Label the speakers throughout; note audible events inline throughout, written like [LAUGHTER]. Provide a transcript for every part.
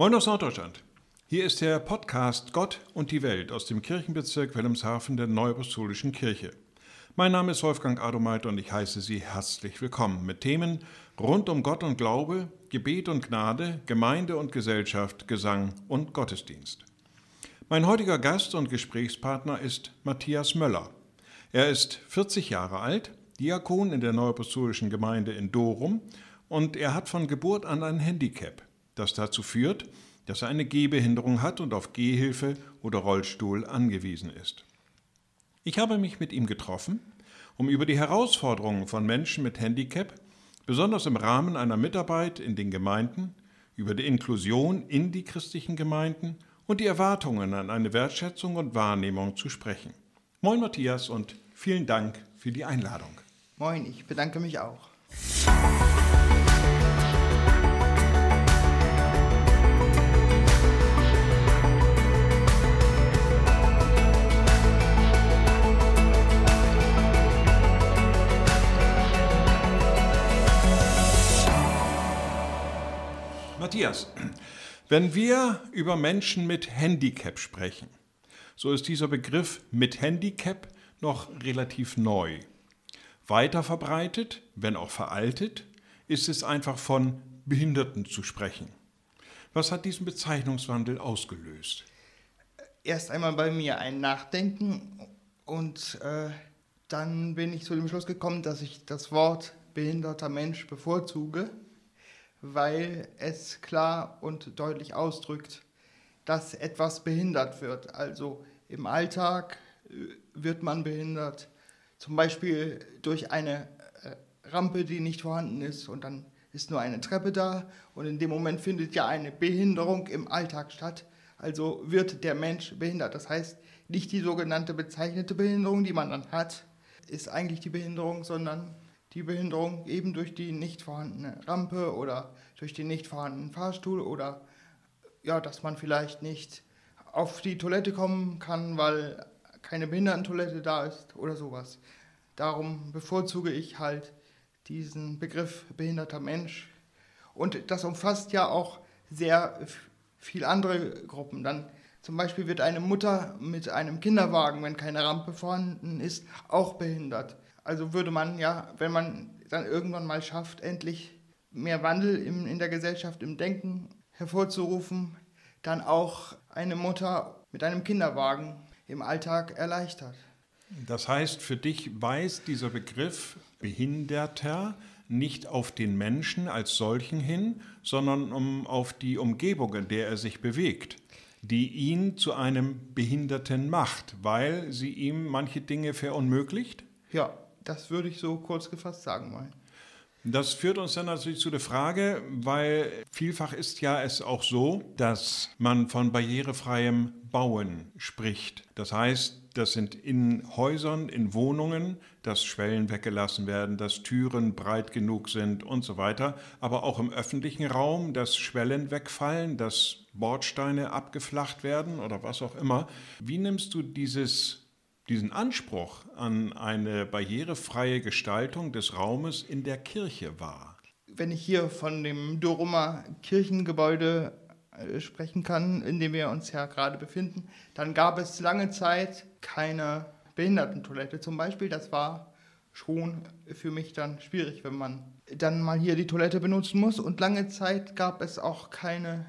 Speaker 1: Moin aus Norddeutschland. Hier ist der Podcast Gott und die Welt aus dem Kirchenbezirk Wilhelmshaven der Neuapostolischen Kirche. Mein Name ist Wolfgang Adomeit und ich heiße Sie herzlich willkommen mit Themen rund um Gott und Glaube, Gebet und Gnade, Gemeinde und Gesellschaft, Gesang und Gottesdienst. Mein heutiger Gast und Gesprächspartner ist Matthias Möller. Er ist 40 Jahre alt, Diakon in der Neuapostolischen Gemeinde in Dorum und er hat von Geburt an ein Handicap das dazu führt, dass er eine Gehbehinderung hat und auf Gehhilfe oder Rollstuhl angewiesen ist. Ich habe mich mit ihm getroffen, um über die Herausforderungen von Menschen mit Handicap, besonders im Rahmen einer Mitarbeit in den Gemeinden, über die Inklusion in die christlichen Gemeinden und die Erwartungen an eine Wertschätzung und Wahrnehmung zu sprechen. Moin Matthias und vielen Dank für die Einladung.
Speaker 2: Moin, ich bedanke mich auch.
Speaker 1: Matthias, wenn wir über Menschen mit Handicap sprechen, so ist dieser Begriff mit Handicap noch relativ neu. Weiter verbreitet, wenn auch veraltet, ist es einfach von Behinderten zu sprechen. Was hat diesen Bezeichnungswandel ausgelöst?
Speaker 2: Erst einmal bei mir ein Nachdenken und äh, dann bin ich zu dem Schluss gekommen, dass ich das Wort behinderter Mensch bevorzuge weil es klar und deutlich ausdrückt, dass etwas behindert wird. Also im Alltag äh, wird man behindert, zum Beispiel durch eine äh, Rampe, die nicht vorhanden ist und dann ist nur eine Treppe da und in dem Moment findet ja eine Behinderung im Alltag statt. Also wird der Mensch behindert. Das heißt, nicht die sogenannte bezeichnete Behinderung, die man dann hat, ist eigentlich die Behinderung, sondern die Behinderung eben durch die nicht vorhandene Rampe oder durch den nicht vorhandenen Fahrstuhl oder ja, dass man vielleicht nicht auf die Toilette kommen kann, weil keine Behindertentoilette da ist oder sowas. Darum bevorzuge ich halt diesen Begriff behinderter Mensch. Und das umfasst ja auch sehr viel andere Gruppen. Dann zum Beispiel wird eine Mutter mit einem Kinderwagen, wenn keine Rampe vorhanden ist, auch behindert. Also würde man ja, wenn man dann irgendwann mal schafft, endlich mehr Wandel im, in der Gesellschaft, im Denken hervorzurufen, dann auch eine Mutter mit einem Kinderwagen im Alltag erleichtert.
Speaker 1: Das heißt, für dich weist dieser Begriff Behinderter nicht auf den Menschen als solchen hin, sondern um, auf die Umgebung, in der er sich bewegt, die ihn zu einem Behinderten macht, weil sie ihm manche Dinge verunmöglicht?
Speaker 2: Ja, das würde ich so kurz gefasst sagen wollen.
Speaker 1: Das führt uns dann natürlich zu der Frage, weil vielfach ist ja es auch so, dass man von barrierefreiem Bauen spricht. Das heißt, das sind in Häusern, in Wohnungen, dass Schwellen weggelassen werden, dass Türen breit genug sind und so weiter, aber auch im öffentlichen Raum, dass Schwellen wegfallen, dass Bordsteine abgeflacht werden oder was auch immer. Wie nimmst du dieses diesen Anspruch an eine barrierefreie Gestaltung des Raumes in der Kirche wahr?
Speaker 2: Wenn ich hier von dem Dorumer Kirchengebäude äh, sprechen kann, in dem wir uns ja gerade befinden, dann gab es lange Zeit keine Behindertentoilette zum Beispiel. Das war schon für mich dann schwierig, wenn man dann mal hier die Toilette benutzen muss. Und lange Zeit gab es auch keine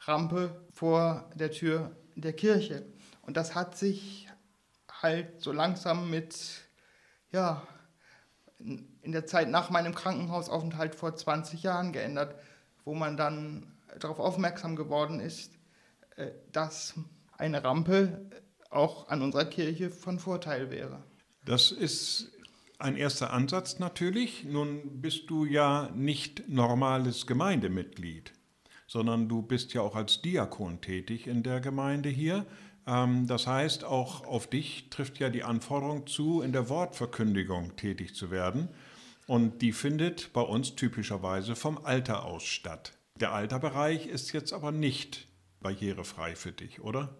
Speaker 2: Rampe vor der Tür der Kirche. Und das hat sich halt so langsam mit, ja, in der Zeit nach meinem Krankenhausaufenthalt vor 20 Jahren geändert, wo man dann darauf aufmerksam geworden ist, äh, dass eine Rampe auch an unserer Kirche von Vorteil wäre.
Speaker 1: Das ist ein erster Ansatz natürlich. Nun bist du ja nicht normales Gemeindemitglied, sondern du bist ja auch als Diakon tätig in der Gemeinde hier. Ähm, das heißt, auch auf dich trifft ja die Anforderung zu, in der Wortverkündigung tätig zu werden. Und die findet bei uns typischerweise vom Alter aus statt. Der Alterbereich ist jetzt aber nicht barrierefrei für dich, oder?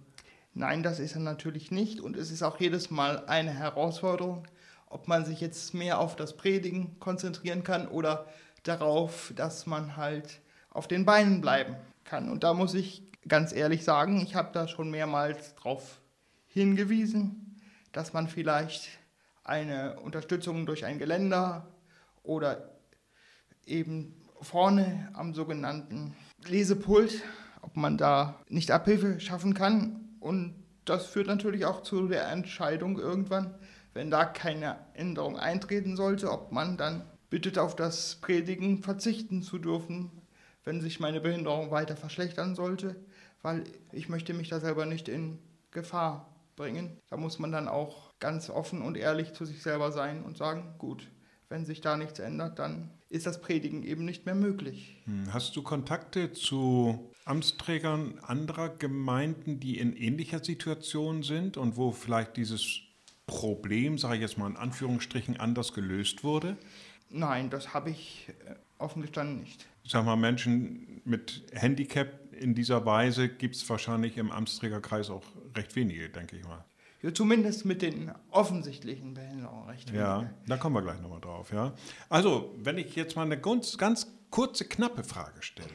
Speaker 2: Nein, das ist er natürlich nicht. Und es ist auch jedes Mal eine Herausforderung, ob man sich jetzt mehr auf das Predigen konzentrieren kann oder darauf, dass man halt auf den Beinen bleiben kann. Und da muss ich ganz ehrlich sagen, ich habe da schon mehrmals darauf hingewiesen, dass man vielleicht eine Unterstützung durch ein Geländer oder eben vorne am sogenannten Lesepult, ob man da nicht Abhilfe schaffen kann. Und das führt natürlich auch zu der Entscheidung irgendwann, wenn da keine Änderung eintreten sollte, ob man dann bittet, auf das Predigen verzichten zu dürfen, wenn sich meine Behinderung weiter verschlechtern sollte, weil ich möchte mich da selber nicht in Gefahr bringen. Da muss man dann auch ganz offen und ehrlich zu sich selber sein und sagen, gut, wenn sich da nichts ändert, dann ist das Predigen eben nicht mehr möglich.
Speaker 1: Hm, hast du Kontakte zu Amtsträgern anderer Gemeinden, die in ähnlicher Situation sind und wo vielleicht dieses Problem, sage ich jetzt mal in Anführungsstrichen, anders gelöst wurde?
Speaker 2: Nein, das habe ich äh, offen gestanden nicht.
Speaker 1: Sag mal, Menschen mit Handicap in dieser Weise gibt es wahrscheinlich im Amtsträgerkreis auch recht wenige, denke ich mal.
Speaker 2: Ja, zumindest mit den offensichtlichen Behinderungen recht wenige.
Speaker 1: Ja, da kommen wir gleich nochmal drauf. Ja. Also, wenn ich jetzt mal eine ganz, ganz kurze, knappe Frage stelle.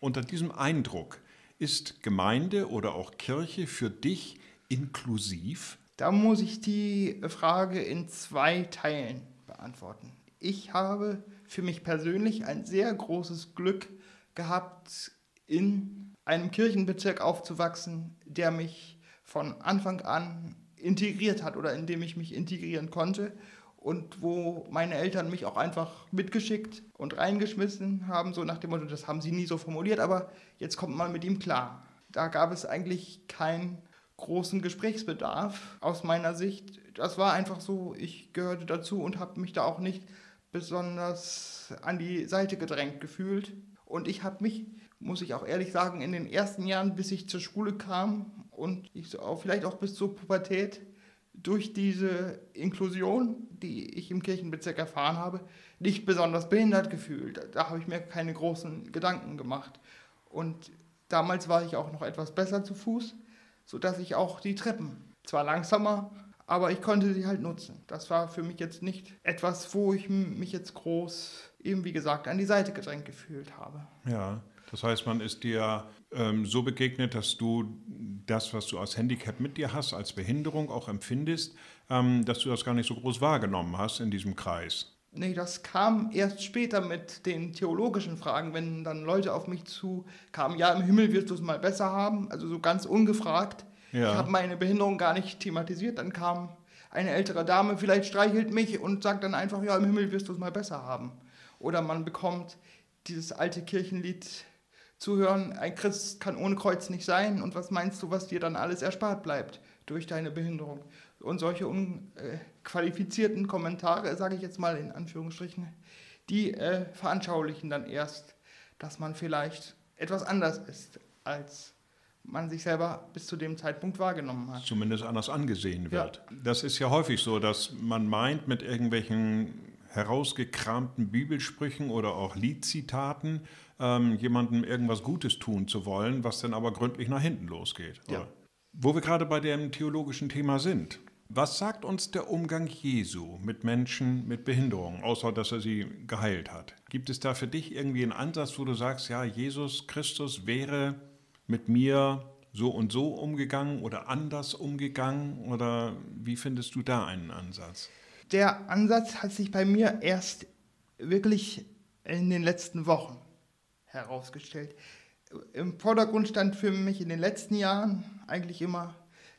Speaker 1: Unter diesem Eindruck, ist Gemeinde oder auch Kirche für dich inklusiv?
Speaker 2: Da muss ich die Frage in zwei Teilen beantworten. Ich habe für mich persönlich ein sehr großes Glück gehabt, in einem Kirchenbezirk aufzuwachsen, der mich von Anfang an integriert hat oder in dem ich mich integrieren konnte und wo meine Eltern mich auch einfach mitgeschickt und reingeschmissen haben, so nach dem Motto, das haben sie nie so formuliert, aber jetzt kommt man mit ihm klar. Da gab es eigentlich keinen großen Gesprächsbedarf aus meiner Sicht. Das war einfach so, ich gehörte dazu und habe mich da auch nicht besonders an die Seite gedrängt gefühlt. Und ich habe mich, muss ich auch ehrlich sagen, in den ersten Jahren, bis ich zur Schule kam und ich so auch, vielleicht auch bis zur Pubertät, durch diese Inklusion, die ich im Kirchenbezirk erfahren habe, nicht besonders behindert gefühlt. Da habe ich mir keine großen Gedanken gemacht. Und damals war ich auch noch etwas besser zu Fuß, sodass ich auch die Treppen zwar langsamer, aber ich konnte sie halt nutzen. Das war für mich jetzt nicht etwas, wo ich mich jetzt groß, eben wie gesagt, an die Seite gedrängt gefühlt habe.
Speaker 1: Ja, das heißt, man ist dir ähm, so begegnet, dass du das, was du als Handicap mit dir hast, als Behinderung auch empfindest, ähm, dass du das gar nicht so groß wahrgenommen hast in diesem Kreis.
Speaker 2: Nee, das kam erst später mit den theologischen Fragen, wenn dann Leute auf mich zu kamen, ja, im Himmel wirst du es mal besser haben, also so ganz ungefragt. Ja. Ich habe meine Behinderung gar nicht thematisiert. Dann kam eine ältere Dame, vielleicht streichelt mich und sagt dann einfach, ja, im Himmel wirst du es mal besser haben. Oder man bekommt dieses alte Kirchenlied zu hören, ein Christ kann ohne Kreuz nicht sein und was meinst du, was dir dann alles erspart bleibt durch deine Behinderung? Und solche unqualifizierten Kommentare, sage ich jetzt mal in Anführungsstrichen, die äh, veranschaulichen dann erst, dass man vielleicht etwas anders ist als man sich selber bis zu dem Zeitpunkt wahrgenommen hat.
Speaker 1: Zumindest anders angesehen wird. Ja. Das ist ja häufig so, dass man meint, mit irgendwelchen herausgekramten Bibelsprüchen oder auch Liedzitaten ähm, jemandem irgendwas Gutes tun zu wollen, was dann aber gründlich nach hinten losgeht. Ja. Wo wir gerade bei dem theologischen Thema sind, was sagt uns der Umgang Jesu mit Menschen mit Behinderung, außer dass er sie geheilt hat? Gibt es da für dich irgendwie einen Ansatz, wo du sagst, ja, Jesus Christus wäre mit mir so und so umgegangen oder anders umgegangen? Oder wie findest du da einen Ansatz?
Speaker 2: Der Ansatz hat sich bei mir erst wirklich in den letzten Wochen herausgestellt. Im Vordergrund stand für mich in den letzten Jahren eigentlich immer,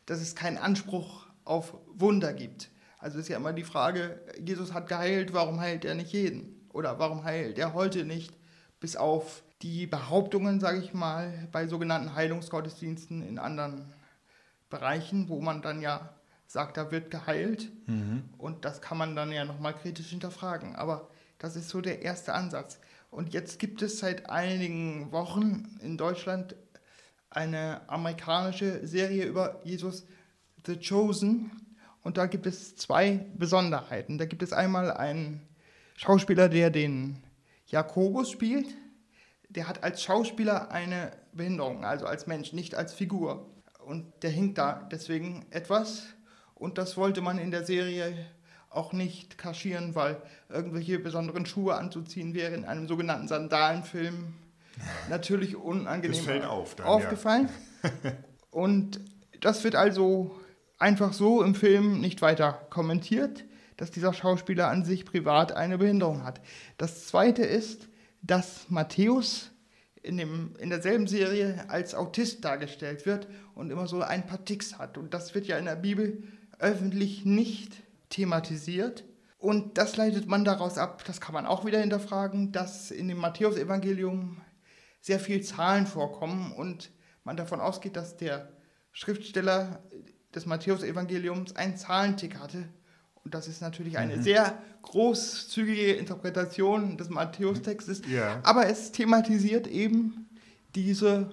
Speaker 2: dass es keinen Anspruch auf Wunder gibt. Also ist ja immer die Frage, Jesus hat geheilt, warum heilt er nicht jeden? Oder warum heilt er heute nicht, bis auf die Behauptungen, sage ich mal, bei sogenannten Heilungsgottesdiensten in anderen Bereichen, wo man dann ja sagt, da wird geheilt. Mhm. Und das kann man dann ja nochmal kritisch hinterfragen. Aber das ist so der erste Ansatz. Und jetzt gibt es seit einigen Wochen in Deutschland eine amerikanische Serie über Jesus, The Chosen. Und da gibt es zwei Besonderheiten. Da gibt es einmal einen Schauspieler, der den Jakobus spielt der hat als Schauspieler eine Behinderung, also als Mensch, nicht als Figur. Und der hinkt da deswegen etwas. Und das wollte man in der Serie auch nicht kaschieren, weil irgendwelche besonderen Schuhe anzuziehen wäre in einem sogenannten Sandalenfilm [LAUGHS] natürlich unangenehm
Speaker 1: Das fällt auf dann,
Speaker 2: aufgefallen. Ja. [LAUGHS] Und das wird also einfach so im Film nicht weiter kommentiert, dass dieser Schauspieler an sich privat eine Behinderung hat. Das zweite ist, dass Matthäus in, dem, in derselben Serie als Autist dargestellt wird und immer so ein paar Ticks hat. Und das wird ja in der Bibel öffentlich nicht thematisiert. Und das leitet man daraus ab, das kann man auch wieder hinterfragen, dass in dem Matthäusevangelium sehr viel Zahlen vorkommen und man davon ausgeht, dass der Schriftsteller des Matthäusevangeliums einen Zahlentick hatte. Und das ist natürlich eine mhm. sehr großzügige Interpretation des Matthäustextes. Ja. Aber es thematisiert eben diese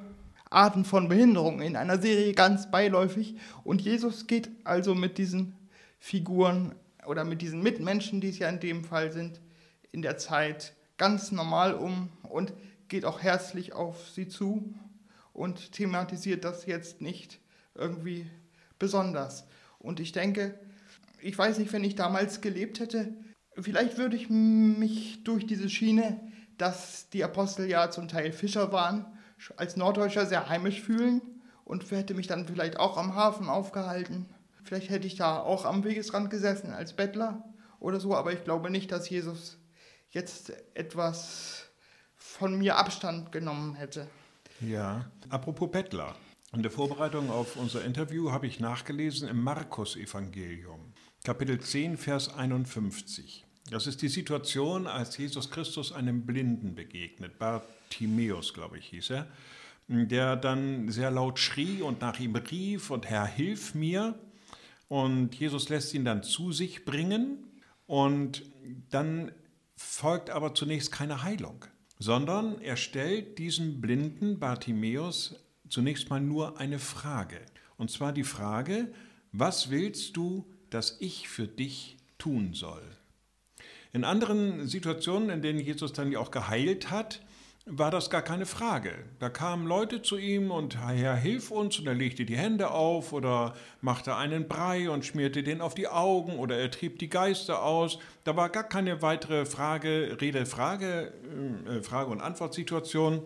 Speaker 2: Arten von Behinderungen in einer Serie ganz beiläufig. Und Jesus geht also mit diesen Figuren oder mit diesen Mitmenschen, die es ja in dem Fall sind, in der Zeit ganz normal um und geht auch herzlich auf sie zu und thematisiert das jetzt nicht irgendwie besonders. Und ich denke, ich weiß nicht, wenn ich damals gelebt hätte, vielleicht würde ich mich durch diese Schiene, dass die Apostel ja zum Teil Fischer waren, als Norddeutscher sehr heimisch fühlen und hätte mich dann vielleicht auch am Hafen aufgehalten. Vielleicht hätte ich da auch am Wegesrand gesessen als Bettler oder so, aber ich glaube nicht, dass Jesus jetzt etwas von mir Abstand genommen hätte.
Speaker 1: Ja, apropos Bettler. In der Vorbereitung auf unser Interview habe ich nachgelesen im Markus-Evangelium, Kapitel 10, Vers 51. Das ist die Situation, als Jesus Christus einem Blinden begegnet. Bartimäus, glaube ich, hieß er, der dann sehr laut schrie und nach ihm rief und Herr, hilf mir. Und Jesus lässt ihn dann zu sich bringen und dann folgt aber zunächst keine Heilung, sondern er stellt diesem blinden Bartimäus zunächst mal nur eine Frage. Und zwar die Frage, was willst du, dass ich für dich tun soll? In anderen Situationen, in denen Jesus dann ja auch geheilt hat, war das gar keine Frage. Da kamen Leute zu ihm und Herr, hilf uns und er legte die Hände auf oder machte einen Brei und schmierte den auf die Augen oder er trieb die Geister aus. Da war gar keine weitere Frage, Rede, Frage, äh, Frage und Antwortsituation.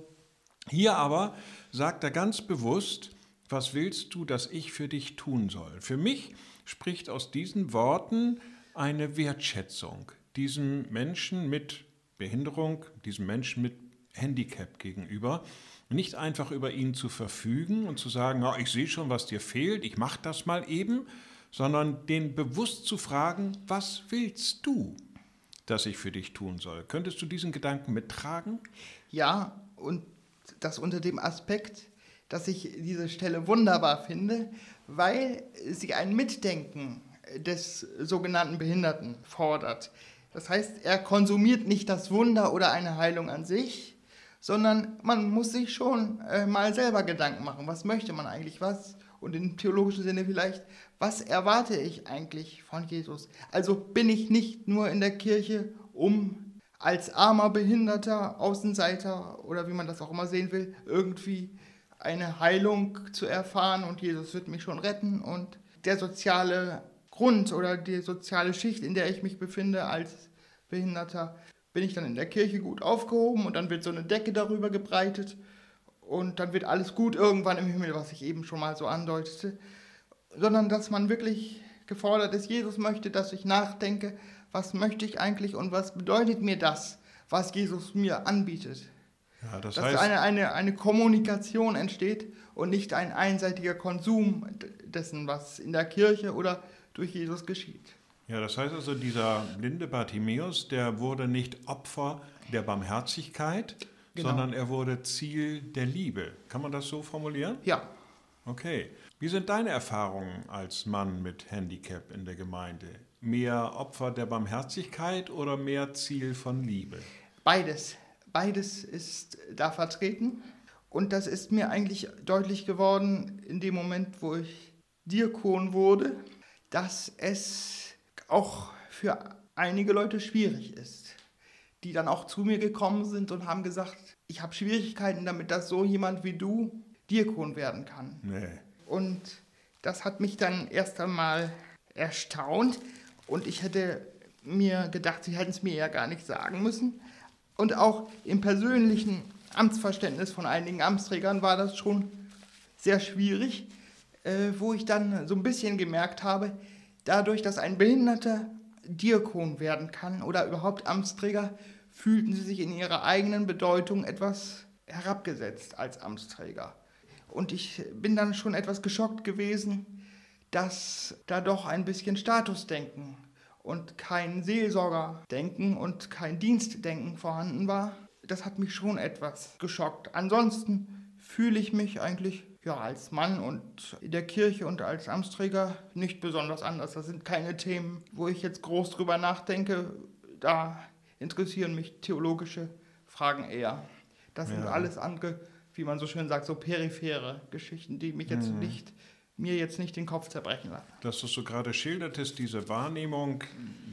Speaker 1: Hier aber sagt er ganz bewusst, was willst du, dass ich für dich tun soll? Für mich spricht aus diesen Worten eine Wertschätzung diesem Menschen mit Behinderung, diesem Menschen mit Handicap gegenüber. Nicht einfach über ihn zu verfügen und zu sagen, na, ich sehe schon, was dir fehlt, ich mache das mal eben, sondern den bewusst zu fragen, was willst du, dass ich für dich tun soll? Könntest du diesen Gedanken mittragen?
Speaker 2: Ja, und das unter dem Aspekt, dass ich diese Stelle wunderbar finde, weil sie ein Mitdenken des sogenannten Behinderten fordert. Das heißt, er konsumiert nicht das Wunder oder eine Heilung an sich, sondern man muss sich schon äh, mal selber Gedanken machen. Was möchte man eigentlich? Was? Und im theologischen Sinne vielleicht, was erwarte ich eigentlich von Jesus? Also bin ich nicht nur in der Kirche, um als armer Behinderter, Außenseiter oder wie man das auch immer sehen will, irgendwie eine Heilung zu erfahren und Jesus wird mich schon retten und der soziale Grund oder die soziale Schicht, in der ich mich befinde als Behinderter, bin ich dann in der Kirche gut aufgehoben und dann wird so eine Decke darüber gebreitet und dann wird alles gut irgendwann im Himmel, was ich eben schon mal so andeutete, sondern dass man wirklich gefordert ist, Jesus möchte, dass ich nachdenke, was möchte ich eigentlich und was bedeutet mir das, was Jesus mir anbietet. Ja, das dass heißt, eine, eine, eine Kommunikation entsteht und nicht ein einseitiger Konsum dessen, was in der Kirche oder durch Jesus geschieht.
Speaker 1: Ja, das heißt also, dieser blinde Bartimäus, der wurde nicht Opfer der Barmherzigkeit, genau. sondern er wurde Ziel der Liebe. Kann man das so formulieren?
Speaker 2: Ja.
Speaker 1: Okay. Wie sind deine Erfahrungen als Mann mit Handicap in der Gemeinde? Mehr Opfer der Barmherzigkeit oder mehr Ziel von Liebe?
Speaker 2: Beides. Beides ist da vertreten. Und das ist mir eigentlich deutlich geworden in dem Moment, wo ich Diakon wurde dass es auch für einige Leute schwierig ist, die dann auch zu mir gekommen sind und haben gesagt, ich habe Schwierigkeiten damit, dass so jemand wie du Diakon werden kann. Nee. Und das hat mich dann erst einmal erstaunt und ich hätte mir gedacht, sie hätten es mir ja gar nicht sagen müssen. Und auch im Persönlichen Amtsverständnis von einigen Amtsträgern war das schon sehr schwierig, äh, wo ich dann so ein bisschen gemerkt habe, dadurch, dass ein Behinderter Diakon werden kann oder überhaupt Amtsträger, fühlten sie sich in ihrer eigenen Bedeutung etwas herabgesetzt als Amtsträger. Und ich bin dann schon etwas geschockt gewesen, dass da doch ein bisschen Statusdenken und kein Seelsorgerdenken und kein Dienstdenken vorhanden war. Das hat mich schon etwas geschockt. Ansonsten fühle ich mich eigentlich ja, als Mann und in der Kirche und als Amtsträger nicht besonders anders. Das sind keine Themen, wo ich jetzt groß drüber nachdenke. Da interessieren mich theologische Fragen eher. Das ja. sind alles andere, wie man so schön sagt, so periphere Geschichten, die mich jetzt mhm. nicht mir jetzt nicht den Kopf zerbrechen lassen.
Speaker 1: Dass du so gerade schildertest, diese Wahrnehmung,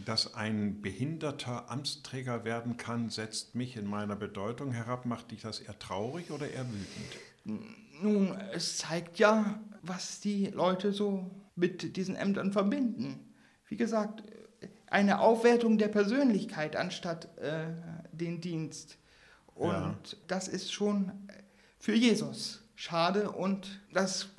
Speaker 1: dass ein behinderter Amtsträger werden kann, setzt mich in meiner Bedeutung herab. Macht dich das eher traurig oder eher wütend?
Speaker 2: Nun, es zeigt ja, was die Leute so mit diesen Ämtern verbinden. Wie gesagt, eine Aufwertung der Persönlichkeit anstatt äh, den Dienst. Und ja. das ist schon für Jesus schade und das,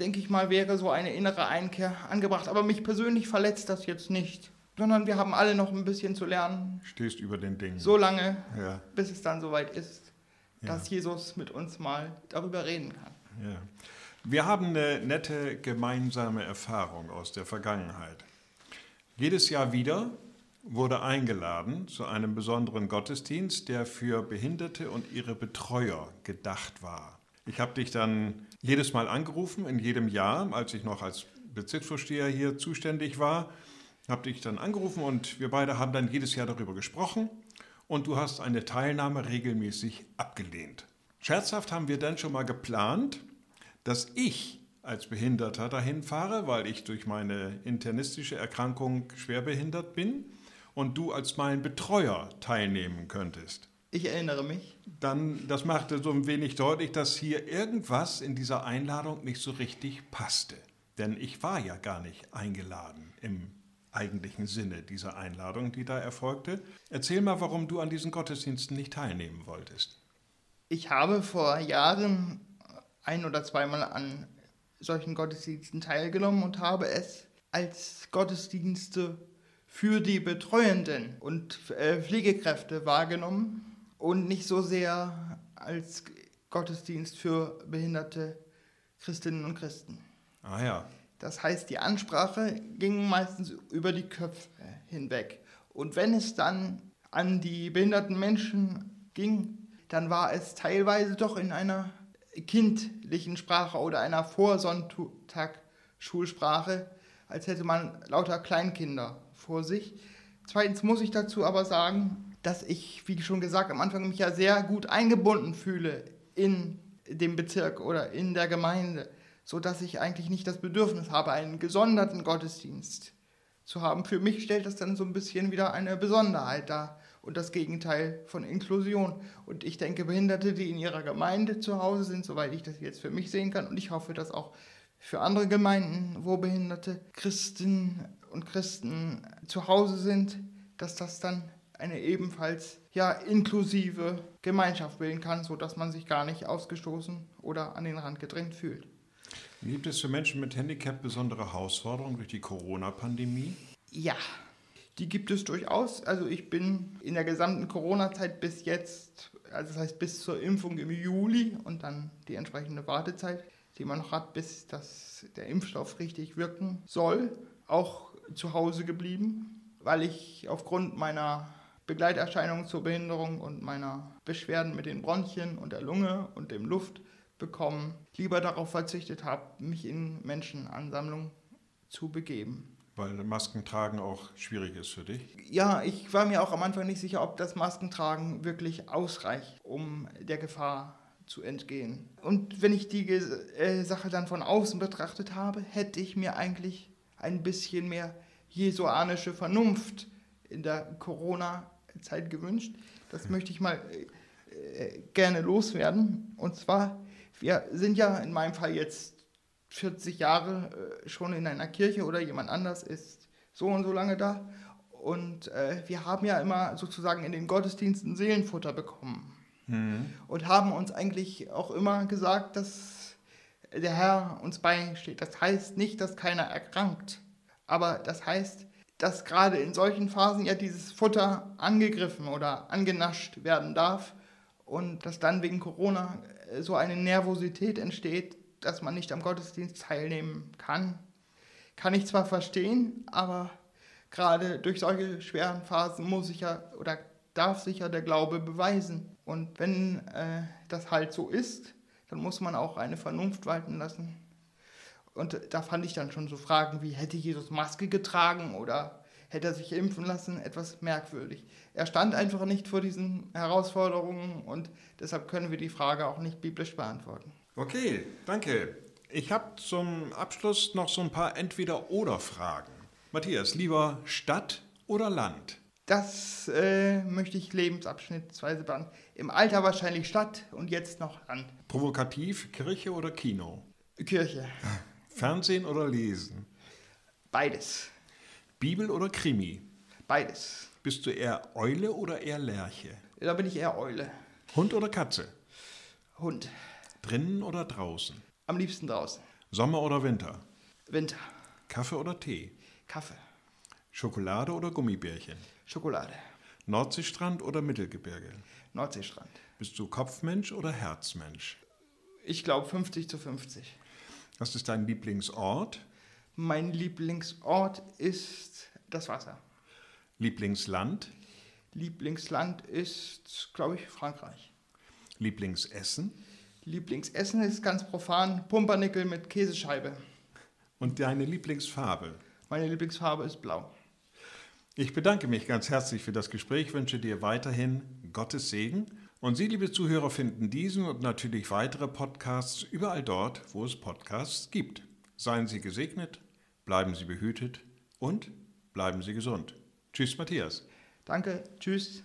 Speaker 2: denke ich mal, wäre so eine innere Einkehr angebracht. Aber mich persönlich verletzt das jetzt nicht, sondern wir haben alle noch ein bisschen zu lernen.
Speaker 1: Stehst über den Dingen.
Speaker 2: So lange, ja. bis es dann soweit ist, ja. dass Jesus mit uns mal darüber reden kann.
Speaker 1: Ja. Wir haben eine nette gemeinsame Erfahrung aus der Vergangenheit. Jedes Jahr wieder wurde eingeladen zu einem besonderen Gottesdienst, der für Behinderte und ihre Betreuer gedacht war. Ich habe dich dann jedes Mal angerufen, in jedem Jahr, als ich noch als Bezirksvorsteher hier zuständig war, habe dich dann angerufen und wir beide haben dann jedes Jahr darüber gesprochen und du hast eine Teilnahme regelmäßig abgelehnt. Scherzhaft haben wir dann schon mal geplant, dass ich als Behinderter dahin fahre, weil ich durch meine internistische Erkrankung schwerbehindert bin und du als mein Betreuer teilnehmen könntest.
Speaker 2: Ich erinnere mich.
Speaker 1: Dann, das machte so ein wenig deutlich, dass hier irgendwas in dieser Einladung nicht so richtig passte. Denn ich war ja gar nicht eingeladen im eigentlichen Sinne dieser Einladung, die da erfolgte. Erzähl mal, warum du an diesen Gottesdiensten nicht teilnehmen wolltest.
Speaker 2: Ich habe vor Jahren ein oder zweimal an solchen Gottesdiensten teilgenommen und habe es als Gottesdienste für die Betreuenden und äh, Pflegekräfte wahrgenommen und nicht so sehr als Gottesdienst für behinderte Christinnen und Christen.
Speaker 1: Ah ja.
Speaker 2: Das heißt, die Ansprache ging meistens über die Köpfe hinweg. Und wenn es dann an die behinderten Menschen ging, dann war es teilweise doch in einer kindlichen Sprache oder einer Vorsonntag-Schulsprache, als hätte man lauter Kleinkinder vor sich. Zweitens muss ich dazu aber sagen, dass ich, wie schon gesagt, am Anfang mich ja sehr gut eingebunden fühle in dem Bezirk oder in der Gemeinde, sodass ich eigentlich nicht das Bedürfnis habe, einen gesonderten Gottesdienst zu haben. Für mich stellt das dann so ein bisschen wieder eine Besonderheit dar und das Gegenteil von Inklusion. Und ich denke, Behinderte, die in ihrer Gemeinde zu Hause sind, soweit ich das jetzt für mich sehen kann, und ich hoffe, dass auch für andere Gemeinden, wo behinderte Christen und Christen zu Hause sind, dass das dann eine ebenfalls ja inklusive Gemeinschaft bilden kann, sodass man sich gar nicht ausgestoßen oder an den Rand gedrängt fühlt.
Speaker 1: Gibt es für Menschen mit Handicap besondere Herausforderungen durch die Corona-Pandemie?
Speaker 2: Ja, die gibt es durchaus. Also ich bin in der gesamten Corona-Zeit bis jetzt, also das heißt bis zur Impfung im Juli und dann die entsprechende Wartezeit, die man noch hat, bis das, der Impfstoff richtig wirken soll, auch zu Hause geblieben, weil ich aufgrund meiner Begleiterscheinungen zur Behinderung und meiner Beschwerden mit den Bronchien und der Lunge und dem Luftbekommen lieber darauf verzichtet habe, mich in Menschenansammlungen zu begeben.
Speaker 1: Weil Maskentragen auch schwierig ist für dich?
Speaker 2: Ja, ich war mir auch am Anfang nicht sicher, ob das Maskentragen wirklich ausreicht, um der Gefahr zu entgehen. Und wenn ich die äh, Sache dann von außen betrachtet habe, hätte ich mir eigentlich ein bisschen mehr jesuanische Vernunft in der Corona-Zeit gewünscht. Das möchte ich mal äh, äh, gerne loswerden. Und zwar, wir sind ja in meinem Fall jetzt 40 Jahre äh, schon in einer Kirche oder jemand anders ist so und so lange da. Und äh, wir haben ja immer sozusagen in den Gottesdiensten Seelenfutter bekommen. mhm. und haben uns eigentlich auch immer gesagt, dass der Herr uns beisteht. Das heißt nicht, dass keiner erkrankt, aber das heißt, dass gerade in solchen Phasen ja dieses Futter angegriffen oder angenascht werden darf und dass dann wegen Corona so eine Nervosität entsteht, dass man nicht am Gottesdienst teilnehmen kann. Kann ich zwar verstehen, aber gerade durch solche schweren Phasen muss ich ja oder darf sich ja der Glaube beweisen. Und wenn äh, das halt so ist, dann muss man auch eine Vernunft walten lassen. Und da fand ich dann schon so Fragen wie, hätte Jesus Maske getragen oder hätte er sich impfen lassen, etwas merkwürdig. Er stand einfach nicht vor diesen Herausforderungen und deshalb können wir die Frage auch nicht biblisch beantworten.
Speaker 1: Okay, danke. Ich habe zum Abschluss noch so ein paar Entweder-Oder-Fragen. Matthias, lieber Stadt oder Land?
Speaker 2: Das äh, möchte ich lebensabschnittsweise beantworten. Im Alter wahrscheinlich Stadt und jetzt noch Land.
Speaker 1: Provokativ, Kirche oder Kino?
Speaker 2: Kirche.
Speaker 1: Fernsehen oder Lesen?
Speaker 2: Beides.
Speaker 1: Bibel oder Krimi?
Speaker 2: Beides.
Speaker 1: Bist du eher Eule oder eher Lerche?
Speaker 2: Da bin ich eher Eule.
Speaker 1: Hund oder Katze?
Speaker 2: Hund.
Speaker 1: Drinnen oder draußen?
Speaker 2: Am liebsten draußen.
Speaker 1: Sommer oder Winter?
Speaker 2: Winter.
Speaker 1: Kaffee oder Tee?
Speaker 2: Kaffee.
Speaker 1: Schokolade oder Gummibärchen?
Speaker 2: Schokolade.
Speaker 1: Nordseestrand oder Mittelgebirge?
Speaker 2: Nordseestrand.
Speaker 1: Bist du Kopfmensch oder Herzmensch?
Speaker 2: Ich glaube 50 zu 50.
Speaker 1: Was ist dein Lieblingsort?
Speaker 2: Mein Lieblingsort ist das Wasser.
Speaker 1: Lieblingsland?
Speaker 2: Lieblingsland ist, glaube ich, Frankreich.
Speaker 1: Lieblingsessen?
Speaker 2: Lieblingsessen ist ganz profan Pumpernickel mit Käsescheibe.
Speaker 1: Und deine Lieblingsfarbe?
Speaker 2: Meine Lieblingsfarbe ist blau.
Speaker 1: Ich bedanke mich ganz herzlich für das Gespräch, wünsche dir weiterhin Gottes Segen. Und Sie, liebe Zuhörer, finden diesen und natürlich weitere Podcasts überall dort, wo es Podcasts gibt. Seien Sie gesegnet, bleiben Sie behütet und bleiben Sie gesund. Tschüss, Matthias.
Speaker 2: Danke, tschüss.